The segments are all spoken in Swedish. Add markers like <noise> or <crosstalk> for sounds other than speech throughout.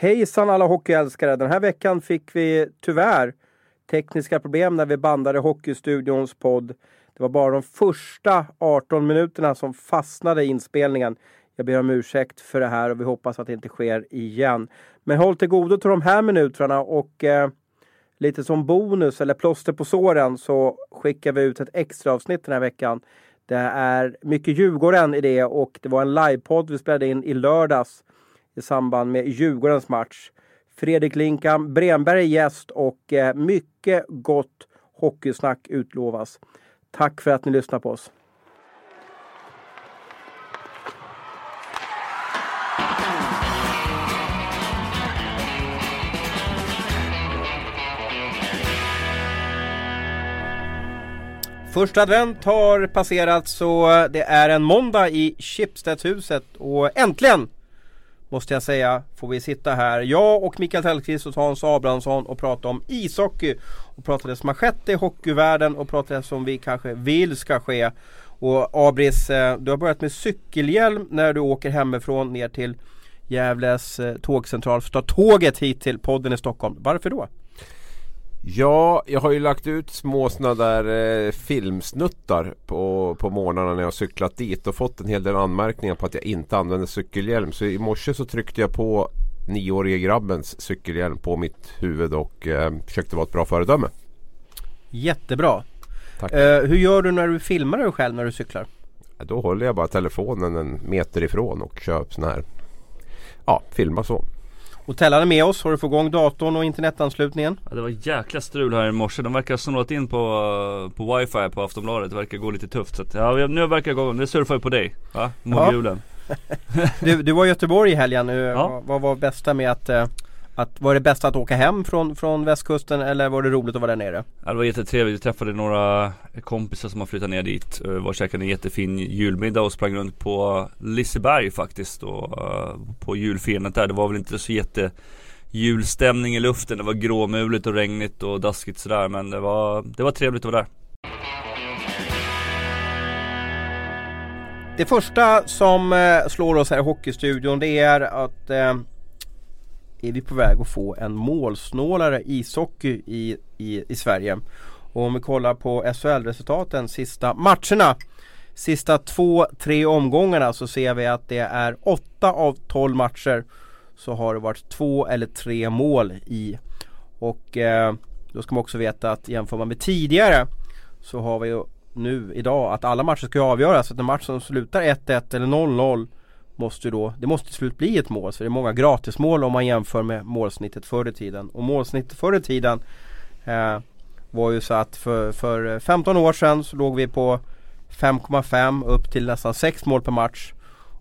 Hejsan alla hockeyälskare! Den här veckan fick vi tyvärr tekniska problem när vi bandade Hockeystudions podd. Det var bara de första 18 minuterna som fastnade i inspelningen. Jag ber om ursäkt för det här och vi hoppas att det inte sker igen. Men håll till godo till de här minuterna och eh, lite som bonus eller plåster på såren så skickar vi ut ett extra avsnitt den här veckan. Det är mycket Djurgården i det och det var en livepodd vi spelade in i lördags i samband med Djurgårdens match. Fredrik Linkan Bremberg är gäst och eh, mycket gott hockeysnack utlovas. Tack för att ni lyssnar på oss. Första advent har passerat så det är en måndag i Schibstedhuset och äntligen måste jag säga får vi sitta här, jag och Mikael Tellqvist och Hans Abrahamsson och prata om ishockey och prata det som har skett i hockeyvärlden och prata det som vi kanske vill ska ske. Och Abris, eh, du har börjat med cykelhjälm när du åker hemifrån ner till Gävles eh, tågcentral för att ta tåget hit till podden i Stockholm. Varför då? Ja, jag har ju lagt ut små sådana där eh, filmsnuttar på, på morgnarna när jag cyklat dit och fått en hel del anmärkningar på att jag inte använder cykelhjälm. Så i morse så tryckte jag på nioårige grabbens cykelhjälm på mitt huvud och eh, försökte vara ett bra föredöme. Jättebra! Tack. Eh, hur gör du när du filmar dig själv när du cyklar? Då håller jag bara telefonen en meter ifrån och kör sån här Ja, filma så. Hotellan är med oss. Har du fått igång datorn och internetanslutningen? Ja, det var jäkla strul här i morse. De verkar ha snurrat in på, på wifi på Aftonbladet. Det verkar gå lite tufft. Så att, ja, nu verkar jag gå. Nu surfar jag på dig. Va? Mogulen. Ja. <laughs> du, du var i Göteborg i helgen. Ja. Vad var bästa med att eh, att, var det bäst att åka hem från, från västkusten eller var det roligt att vara där nere? Ja, det var jättetrevligt. Vi träffade några kompisar som har flyttat ner dit. Vi var och käkade en jättefin julmiddag och sprang runt på Liseberg faktiskt och uh, på julfirandet där. Det var väl inte så jätte julstämning i luften. Det var gråmuligt och regnigt och daskigt sådär men det var, det var trevligt att vara där. Det första som eh, slår oss här i Hockeystudion det är att eh, är vi på väg att få en målsnålare ishockey i, i, i Sverige. Och om vi kollar på SHL-resultaten sista matcherna Sista två, tre omgångarna så ser vi att det är åtta av tolv matcher Så har det varit två eller tre mål i Och eh, då ska man också veta att jämför man med tidigare Så har vi ju nu idag att alla matcher ska avgöras. Att en match som slutar 1-1 eller 0-0 måste då, det måste till slut bli ett mål. Så det är många gratismål om man jämför med målsnittet förr i tiden. Och målsnittet förr i tiden eh, var ju så att för, för 15 år sedan så låg vi på 5,5 upp till nästan 6 mål per match.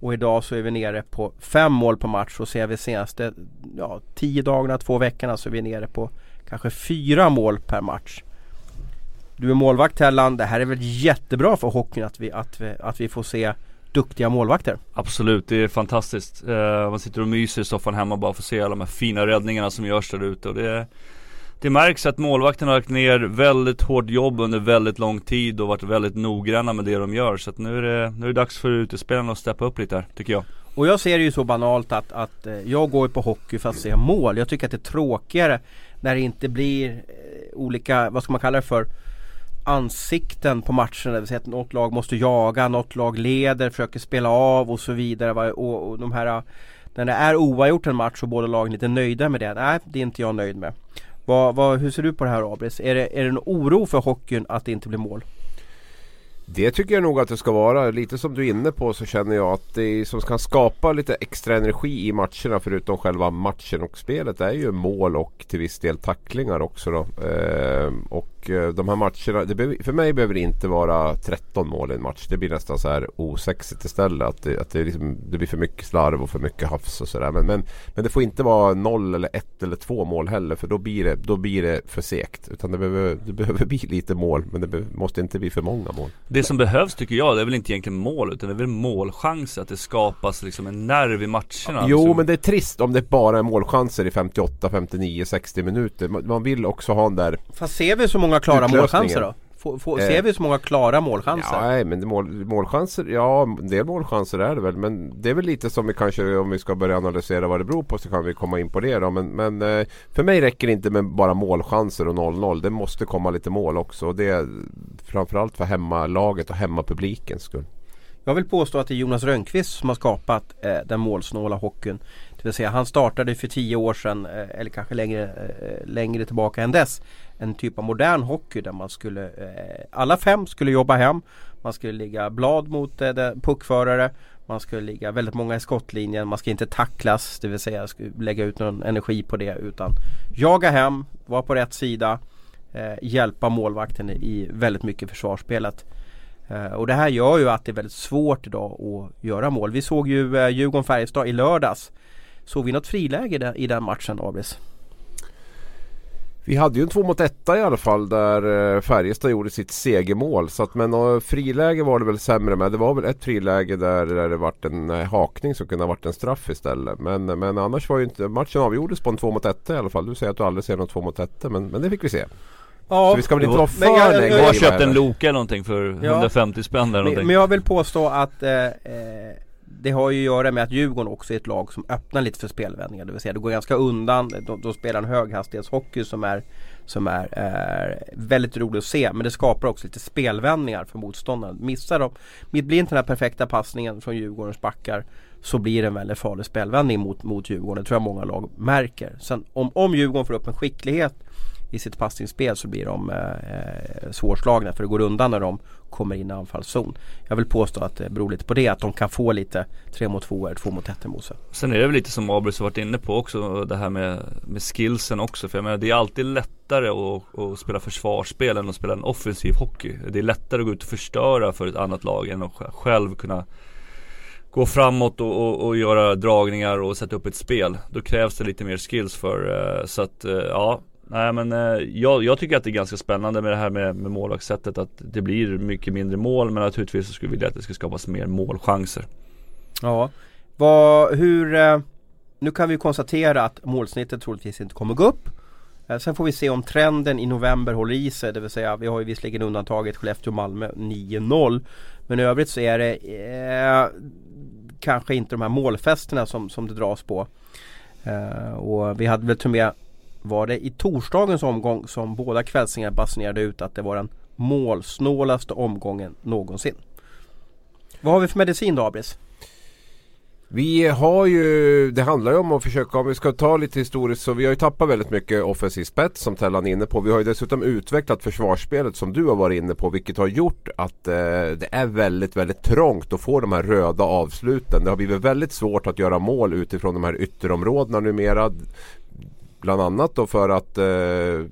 Och idag så är vi nere på 5 mål per match och ser vi senaste ja, 10 dagarna, 2 veckorna så är vi nere på kanske 4 mål per match. Du är målvakt Tellan, det här är väl jättebra för hockeyn att vi, att vi, att vi får se duktiga målvakter. Absolut, det är fantastiskt. Eh, man sitter och myser i soffan hemma bara för att se alla de här fina räddningarna som görs där ute och det det märks att målvakten har lagt ner väldigt hårt jobb under väldigt lång tid och varit väldigt noggranna med det de gör. Så att nu är det, nu är det dags för utespelarna att steppa upp lite här, tycker jag. Och jag ser det ju så banalt att, att eh, jag går på hockey för att se mål. Jag tycker att det är tråkigare när det inte blir eh, olika, vad ska man kalla det för? Ansikten på matchen. Det vill säga att något lag måste jaga, något lag leder, försöker spela av och så vidare. Och, och de här, när det är oavgjort en match och båda lagen är lite nöjda med det. Nej, det är inte jag nöjd med. Vad, vad, hur ser du på det här Abris? Är det, är det en oro för hockeyn att det inte blir mål? Det tycker jag nog att det ska vara. Lite som du är inne på så känner jag att det som kan skapa lite extra energi i matcherna förutom själva matchen och spelet är ju mål och till viss del tacklingar också. Då. Eh, och Eh, de här matcherna, behöver, för mig behöver det inte vara 13 mål i en match. Det blir nästan så här osexigt istället. Att det, att det, liksom, det blir för mycket slarv och för mycket hafs och sådär. Men, men, men det får inte vara noll eller ett eller två mål heller. För då blir det, då blir det för segt. Utan det behöver, det behöver bli lite mål. Men det be, måste inte bli för många mål. Det som behövs tycker jag, det är väl inte egentligen mål. Utan det är väl målchanser. Att det skapas liksom en nerv i matcherna. Jo liksom. men det är trist om det bara är målchanser i 58, 59, 60 minuter. Man, man vill också ha en där Fast ser vi så många många klara målchanser då? Få, få, ser eh, vi så många klara målchanser? Ja, nej, men mål, målchanser, ja en del målchanser är det väl. Men det är väl lite som vi kanske, om vi ska börja analysera vad det beror på så kan vi komma in på det då. Men, men eh, för mig räcker det inte med bara målchanser och 0-0. Det måste komma lite mål också. Och det är framförallt för hemmalaget och hemmapublikens skull. Jag vill påstå att det är Jonas Rönnqvist som har skapat eh, den målsnåla hockeyn. Det vill säga han startade för tio år sedan eh, eller kanske längre, eh, längre tillbaka än dess. En typ av modern hockey där man skulle eh, Alla fem skulle jobba hem. Man skulle ligga blad mot puckförare. Man skulle ligga väldigt många i skottlinjen. Man ska inte tacklas, det vill säga lägga ut någon energi på det utan jaga hem, vara på rätt sida, hjälpa målvakten i väldigt mycket försvarsspelet. Och det här gör ju att det är väldigt svårt idag att göra mål. Vi såg ju Djurgården-Färjestad i lördags. Såg vi något friläge där, i den matchen Abris? Vi hade ju en två mot etta i alla fall där eh, Färjestad gjorde sitt segermål. Så att, men friläge var det väl sämre med. Det var väl ett friläge där, där det vart en eh, hakning som kunde ha varit en straff istället. Men, men annars var ju inte matchen avgjordes på en två mot etta i alla fall. Du säger att du aldrig ser något två mot etta men, men det fick vi se. Ja, så vi ska väl inte vara för negativa. Jag har köpt en Loka eller någonting för ja, 150 spänn eller någonting. Men jag vill påstå att eh, eh det har ju att göra med att Djurgården också är ett lag som öppnar lite för spelvändningar. Det vill säga det går ganska undan. De, de spelar en höghastighetshockey som är som är, är väldigt rolig att se. Men det skapar också lite spelvändningar för motståndaren. Missar de, blir inte den här perfekta passningen från Djurgårdens backar så blir det en väldigt farlig spelvändning mot, mot Djurgården. Det tror jag många lag märker. Sen om, om Djurgården får upp en skicklighet i sitt passningsspel så blir de eh, eh, svårslagna för det går undan när de kommer in i anfallszon. Jag vill påstå att det beror lite på det, att de kan få lite 3 mot 2 eller 2 mot 1 emot sig. Sen är det väl lite som Abris har varit inne på också, det här med, med skillsen också. För jag menar det är alltid lättare att, att spela försvarsspel än att spela en offensiv hockey. Det är lättare att gå ut och förstöra för ett annat lag än att själv kunna gå framåt och, och, och, göra dragningar och sätta upp ett spel. Då krävs det lite mer skills för, eh, så att eh, ja, Nej men eh, jag, jag, tycker att det är ganska spännande med det här med, med målvaktssättet att det blir mycket mindre mål men naturligtvis så skulle vi vilja att det ska skapas mer målchanser. Ja, vad, hur, eh, nu kan vi konstatera att målsnittet troligtvis inte kommer gå upp. Eh, sen får vi se om trenden i november håller i sig, det vill säga vi har ju visserligen undantaget Skellefteå-Malmö 9-0. Men i övrigt så är det eh, kanske inte de här målfesterna som, som det dras på. Eh, och vi hade väl till och med var det i torsdagens omgång som båda kvällsingar basunerade ut att det var den målsnålaste omgången någonsin. Vad har vi för medicin då Abris? Vi har ju, det handlar ju om att försöka, om vi ska ta lite historiskt så vi har ju tappat väldigt mycket offensiv spets som Tellan är inne på. Vi har ju dessutom utvecklat försvarsspelet som du har varit inne på vilket har gjort att eh, det är väldigt, väldigt trångt att få de här röda avsluten. Det har blivit väldigt svårt att göra mål utifrån de här ytterområdena numera. Bland annat då för att eh,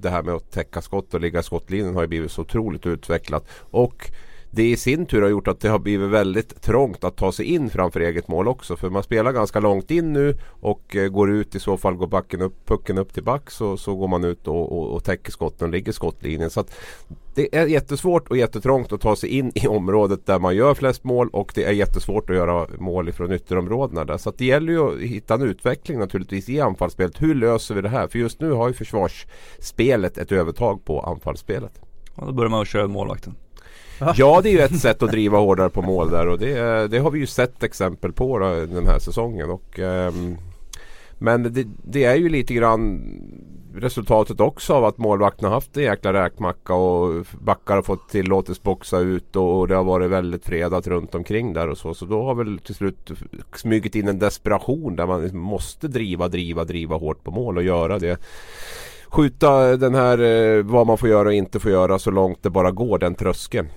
det här med att täcka skott och ligga i skottlinjen har ju blivit så otroligt utvecklat. Och det i sin tur har gjort att det har blivit väldigt trångt att ta sig in framför eget mål också. För man spelar ganska långt in nu och eh, går ut i så fall, går backen upp, pucken upp till back så, så går man ut och, och, och täcker skotten och ligger skottlinjen. Så det är jättesvårt och jättetrångt att ta sig in i området där man gör flest mål och det är jättesvårt att göra mål ifrån ytterområdena där. Så det gäller ju att hitta en utveckling naturligtvis i anfallsspelet. Hur löser vi det här? För just nu har ju försvarsspelet ett övertag på anfallsspelet. Ja, då börjar man att köra målvakten. Ja det är ju ett sätt att driva hårdare på mål där och det, det har vi ju sett exempel på då, den här säsongen. Och, um, men det, det, är ju lite grann resultatet också av att målvakterna haft en jäkla räkmacka och backar har fått tillåtelse boxa ut och det har varit väldigt fredat runt omkring där och så. Så då har väl till slut smugit in en desperation där man måste driva, driva, driva hårt på mål och göra det skjuta den här eh, vad man får göra och inte får göra så långt det bara går den tröskeln.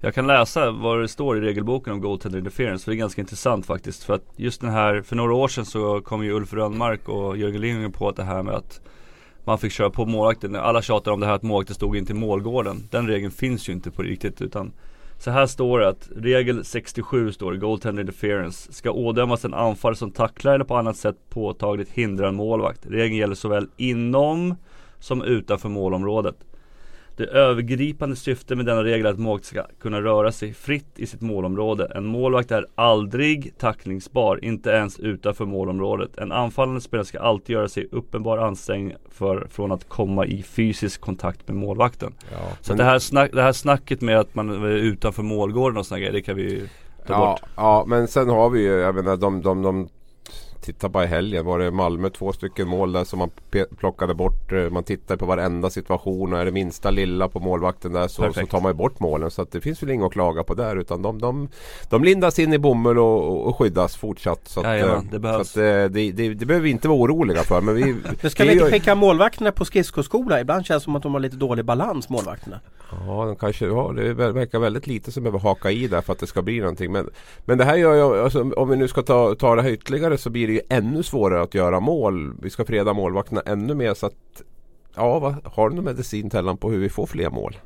Jag kan läsa vad det står i regelboken om goaltender interference för det är ganska intressant faktiskt. För att just den här, för några år sedan så kom ju Ulf Rönnmark och Jörgen Lindgren på att det här med att man fick köra på målvakten. Alla tjatar om det här att målvakten stod in till målgården. Den regeln finns ju inte på riktigt utan så här står det att regel 67 står det, goaltender interference, ska ådömas en anfall som tacklar eller på annat sätt påtagligt hindrar en målvakt. Regeln gäller såväl inom som utanför målområdet. Det övergripande syftet med denna regel är att målvakt ska kunna röra sig fritt i sitt målområde. En målvakt är aldrig tacklingsbar, inte ens utanför målområdet. En anfallande spelare ska alltid göra sig uppenbar ansträngning för, från att komma i fysisk kontakt med målvakten. Ja, Så det, här snack, det här snacket med att man är utanför målgården och sådana grejer, det kan vi ta Ja, bort. ja men sen har vi ju, jag menar de, de, de Titta bara i helgen var det Malmö två stycken mål där som man plockade bort. Eh, Man tittar på varenda situation och är det minsta lilla på målvakten där så, så tar man bort målen. Så det finns väl inget att klaga på där utan de, de, de lindas in i bomull och, och, skyddas fortsatt. Så att, Jajamän, eh, det behövs. Så eh, det, det, det behöver vi inte vara oroliga för. Men, vi, <laughs> Men ska vi inte skicka målvakterna på skridskoskola? Ibland känns det som att de har lite dålig balans målvakterna. Ja, de kanske, ja, det ver- verkar väldigt lite som behöver haka i där för att det ska bli någonting. Men, men det här gör ju, alltså, om vi nu ska ta, ta det här ytterligare så blir det ju ännu svårare att göra mål. Vi ska freda målvakterna ännu mer så att Ja, vad, har du någon medicin Tellan på hur vi får fler mål?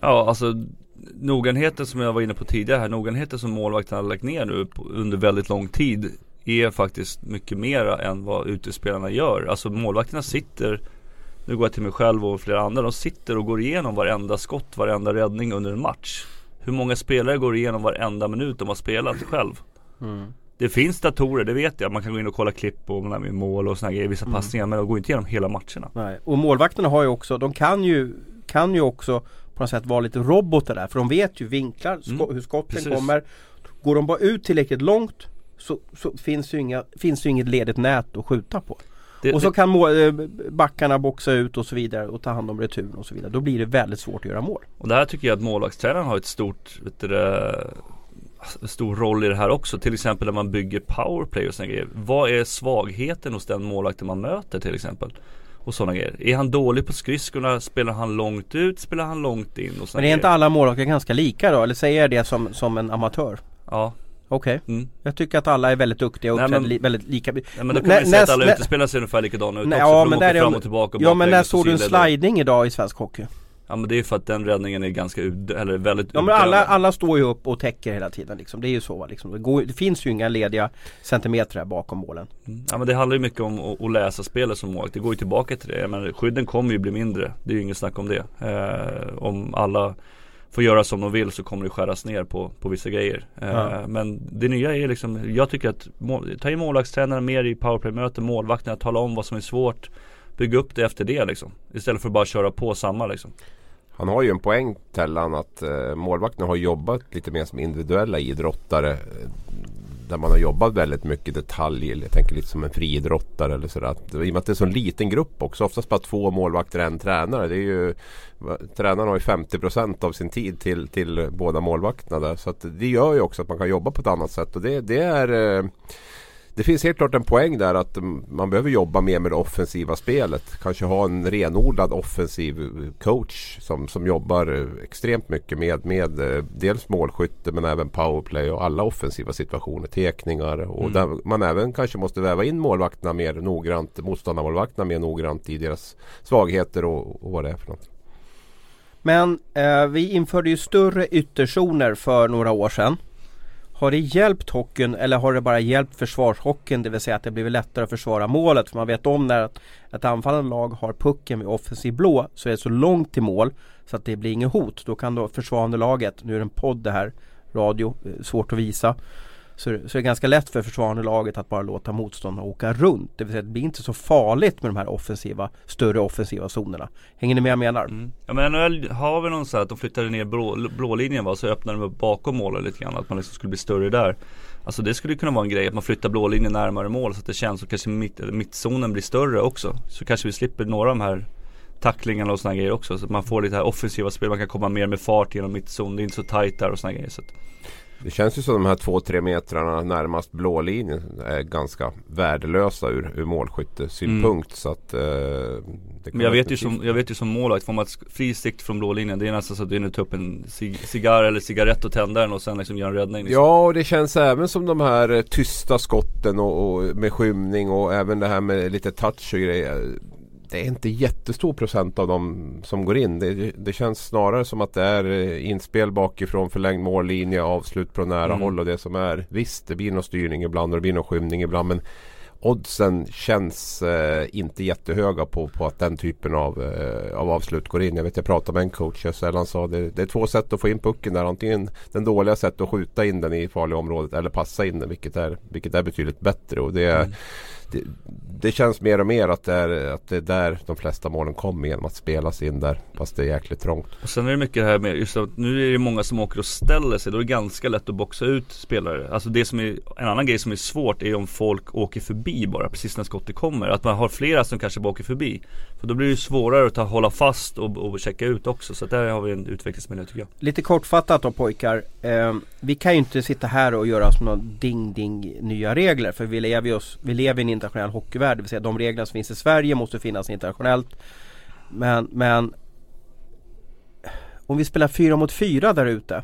Ja, alltså noggrannheten som jag var inne på tidigare här, noggrannheten som målvakten har lagt ner nu på, under väldigt lång tid är faktiskt mycket mera än vad utespelarna gör. Alltså målvakterna sitter, nu går jag till mig själv och flera andra, de sitter och går igenom varenda skott, varenda räddning under en match. Hur många spelare går igenom varenda minut de har spelat själv? Det finns datorer, det vet jag. Man kan gå in och kolla klipp och när vi mål och såna grejer, vissa passningar. Men de går inte igenom hela matcherna. Nej. Och målvakterna har ju också, de kan ju, kan ju också på något sätt vara lite robotar där. För de vet ju vinklar, sko- hur skotten precis. kommer. Går de bara ut tillräckligt långt så, så finns, ju inga, finns ju inget ledigt nät att skjuta på. Det, och så det, kan må, eh, backarna boxa ut och så vidare och ta hand om returen och så vidare. Då blir det väldigt svårt att göra mål. och det här tycker jag att målvaktstränaren har ett stort, vet du, det, stor roll i det här också. Till exempel när man bygger powerplay och sådana grejer. Vad är svagheten hos den målvakten man möter till exempel? Och sådana grejer. Är han dålig på skridskorna? Spelar han långt ut? Spelar han långt in? Och Men är inte grejer? alla målvakter ganska lika då? Eller säger jag det som, som en amatör? Ja. Okej. Mm. Jag tycker att alla är väldigt duktiga och uppträder li, väldigt lika. Nej, men då kan Nä- man säga att alla utespelare ser ungefär likadana ut Nej, också. ja, men de där fram och tillbaka och Ja men när såg du en sliding idag i svensk hockey? Ja men det är för att den räddningen är ganska ud, eller väldigt Ja men alla, alla står ju upp och täcker hela tiden liksom. Det är ju så liksom. det, går, det finns ju inga lediga centimeter bakom målen. Mm. Ja men det handlar ju mycket om att, att läsa spelet som målvakt. Det går ju tillbaka till det. Men skydden kommer ju bli mindre. Det är ju inget snack om det. Eh, om alla får göra som de vill så kommer det skäras ner på, på vissa grejer. Eh, Ja. Men det nya är liksom, jag tycker att mål, ta in målvaktstränarna mer i powerplay-möten, målvakterna, tala om vad som är svårt. Bygga upp det efter det liksom. Istället för att bara köra på samma liksom. Han har ju en poäng Tellan att eh, målvakterna har jobbat lite mer som individuella idrottare. Eh, där man har jobbat väldigt mycket detalj. Jag tänker lite som en friidrottare eller sådär. Att, I och med att det är så en liten grupp också. Oftast bara två målvakter och en tränare. Det är ju, tränaren har ju 50% av sin tid till, till båda målvakterna där. Så att det gör ju också att man kan jobba på ett annat sätt. Och det, det är eh, det finns helt klart en poäng där att man behöver jobba mer med det offensiva spelet. Kanske ha en renodlad offensiv eh, coach som, som jobbar eh, extremt mycket med, med eh, dels målskytte men även powerplay och alla offensiva situationer. Tekningar och Mm. man även kanske måste väva in målvakterna mer noggrant, motståndarmålvakterna mer noggrant i deras svagheter och, och vad det är för något. Men eh, vi införde ju större ytterzoner för några år sedan. Har det hjälpt hockeyn eller har det bara hjälpt försvarshockeyn? Det vill säga att det blivit lättare att försvara målet. För man vet om när ett, ett anfallande lag har pucken vid offensiv blå så är det så långt till mål så att det blir inget hot. Då kan då försvarande laget, nu är det en podd det här, radio, eh, svårt att visa. Så, det- så det är ganska lätt för försvarande laget att bara låta motståndarna åka runt. Det vill säga det blir inte så farligt med de här offensiva, större offensiva zonerna. Hänger ni med vad jag menar? Mm. Ja men NHL har vi någon så här att de flyttade ner blå, blålinjen va, så öppnade de upp bakom målet lite grann. Att man liksom skulle bli större där. Alltså det skulle kunna vara en grej att man flyttar blålinjen närmare mål så att det känns och kanske mitt, mittzonen blir större också. Så kanske vi slipper några av de här tacklingarna och sådana grejer också. Så att man får lite här offensiva spel, man kan komma mer med fart genom mittzon. Det är inte så tajt där och sådana grejer. Så att, det känns ju som de här två, tre metrarna närmast blålinjen är ganska värdelösa ur, ur målskyttesynpunkt. Så att, eh, men jag vet, ju som, jag vet ju som målvakt, får man fri sikt från blålinjen Det är nästan så att du hinner ta upp en cig- cigarr eller cigarett och tända den och sen liksom göra en räddning liksom. Ja, och det känns även som de här eh, tysta skotten och, och med skymning och även det här med lite touch och grejer. Det är inte jättestor procent av dem som går in. Det, det känns snarare som att det är eh, inspel bakifrån, förlängd mållinje, avslut på nära Mm. håll och det som är. Visst, det blir någon styrning ibland och det blir någon skymning ibland men oddsen känns eh, inte jättehöga på, på att den typen av, eh, av avslut går in. Jag vet jag pratade med en coach jag sällan sa det, det är två sätt att få in pucken där. Antingen den dåliga sättet att skjuta in den i farliga området eller passa in den vilket är, vilket är betydligt bättre. Och det, mm. Det, det, känns mer och mer att det, är, att det är där de flesta målen kommer genom att spelas in där fast det är jäkligt trångt. Och sen är det mycket det här med just att nu är det många som åker och ställer sig. Då är det ganska lätt att boxa ut spelare. Alltså det som är en annan grej som är svårt är om folk åker förbi bara precis när skottet kommer. Att man har flera som kanske bara åker förbi. För då blir det svårare att ta, hålla fast och, och checka ut också. Så där har vi en utvecklingsmiljö tycker jag. Lite kortfattat då pojkar. Eh, vi kan ju inte sitta här och göra som någon ding-ding nya regler. För vi lever, oss, vi lever i en internationell hockeyvärld. Det vill säga de regler som finns i Sverige måste finnas internationellt. Men, men om vi spelar fyra mot fyra där ute.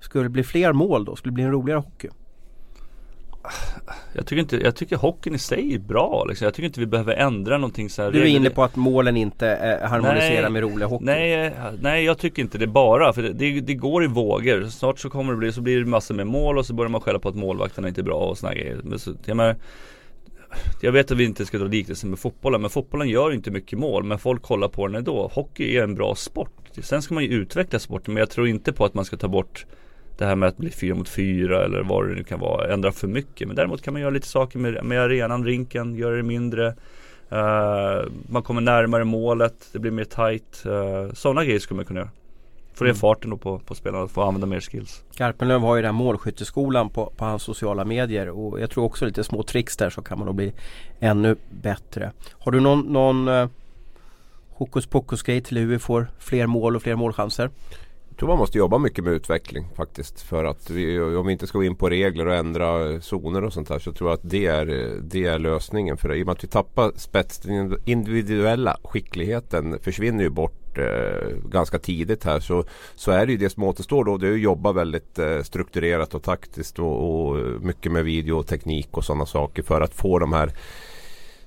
Skulle det bli fler mål då? Skulle det bli en roligare hockey? Jag tycker inte, jag tycker hockeyn i sig är bra liksom. Jag tycker inte vi behöver ändra någonting så här. Du är inne på att målen inte eh, harmoniserar nej, med roliga hockey? Nej, nej jag tycker inte det bara. För det, det, det, går i vågor. Snart så kommer det bli, så blir det massor med mål och så börjar man skälla på att målvakterna inte är bra och såna grejer. Men så, jag, menar, jag vet att vi inte ska dra liknelsen med fotbollen men fotbollen gör inte mycket mål men folk kollar på den ändå. Hockey är en bra sport. Sen ska man ju utveckla sporten men jag tror inte på att man ska ta bort det här med att bli fyra mot fyra eller vad det nu kan vara, ändra för mycket. Men däremot kan man göra lite saker med, med arenan, rinken, göra det mindre. Uh, man kommer närmare målet, det blir mer tight. Eh, uh, Sådana grejer skulle man kunna göra. Få ner mm. farten då på, på spelarna, få använda mer skills. Garpenlöv har ju den här målskytteskolan på, på hans sociala medier och jag tror också lite små tricks där så kan man då bli ännu bättre. Har du någon, någon uh, hokus pokus grej till hur vi får fler mål och fler målchanser? Tror man måste jobba mycket med utveckling faktiskt. För att vi, om vi inte ska gå in på regler och ändra eh, zoner och sånt här. så tror jag att det är, eh, det är lösningen. För i och med att vi tappar spets, den individuella skickligheten försvinner ju bort eh, ganska tidigt här. Så, så är det ju det som återstår då. Det är att jobba väldigt eh, strukturerat och taktiskt och, och eh, mycket med video och teknik och sådana saker för att få de här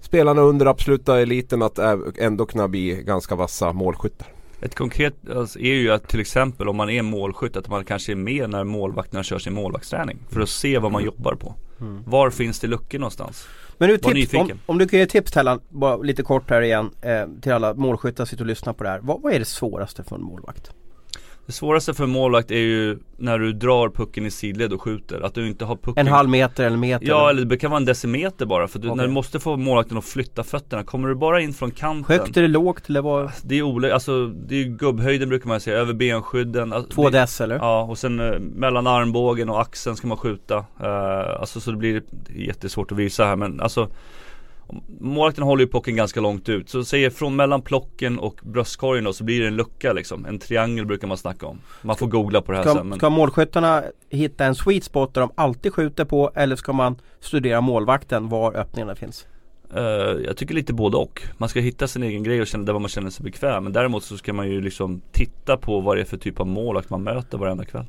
spelarna under absoluta eliten att ändå kunna bli ganska vassa målskyttar. Ett konkret alltså, är ju att till exempel om man är målskytt att man kanske är med när målvakterna kör sin målvaktsträning. För att se vad man jobbar på. Mm. Var finns det luckor någonstans? Men nu tips, om, om, du kan ge tips Tellan, bara lite kort här igen eh, till alla målskyttar som sitter och lyssnar på det här. Vad, vad är det svåraste för en målvakt? Det svåraste för en målvakt är ju när du drar pucken i sidled och skjuter. Att du inte har pucken En halv meter eller meter? Ja eller det kan vara en decimeter bara. För du, okay. när du måste få målvakten att flytta fötterna. Kommer du bara in från kanten Högt eller lågt eller vad? Det är olika, alltså det är gubbhöjden brukar man säga, över benskydden alltså, Två dess eller? Ja och sen uh, mellan armbågen och axeln ska man skjuta uh, Alltså så det blir jättesvårt att visa här men alltså Målvakten håller ju pucken ganska långt ut. Så säger från mellan plocken och bröstkorgen då så blir det en lucka liksom. En triangel brukar man snacka om. Man får googla på det här ska, sen. Men... Ska målskyttarna hitta en sweet spot där de alltid skjuter på eller ska man studera målvakten var öppningarna finns? Uh, jag tycker lite både och. Man ska hitta sin egen grej och känna där man känner sig bekväm. Men däremot så ska man ju liksom titta på vad det är för typ av målvakt man möter varenda kväll.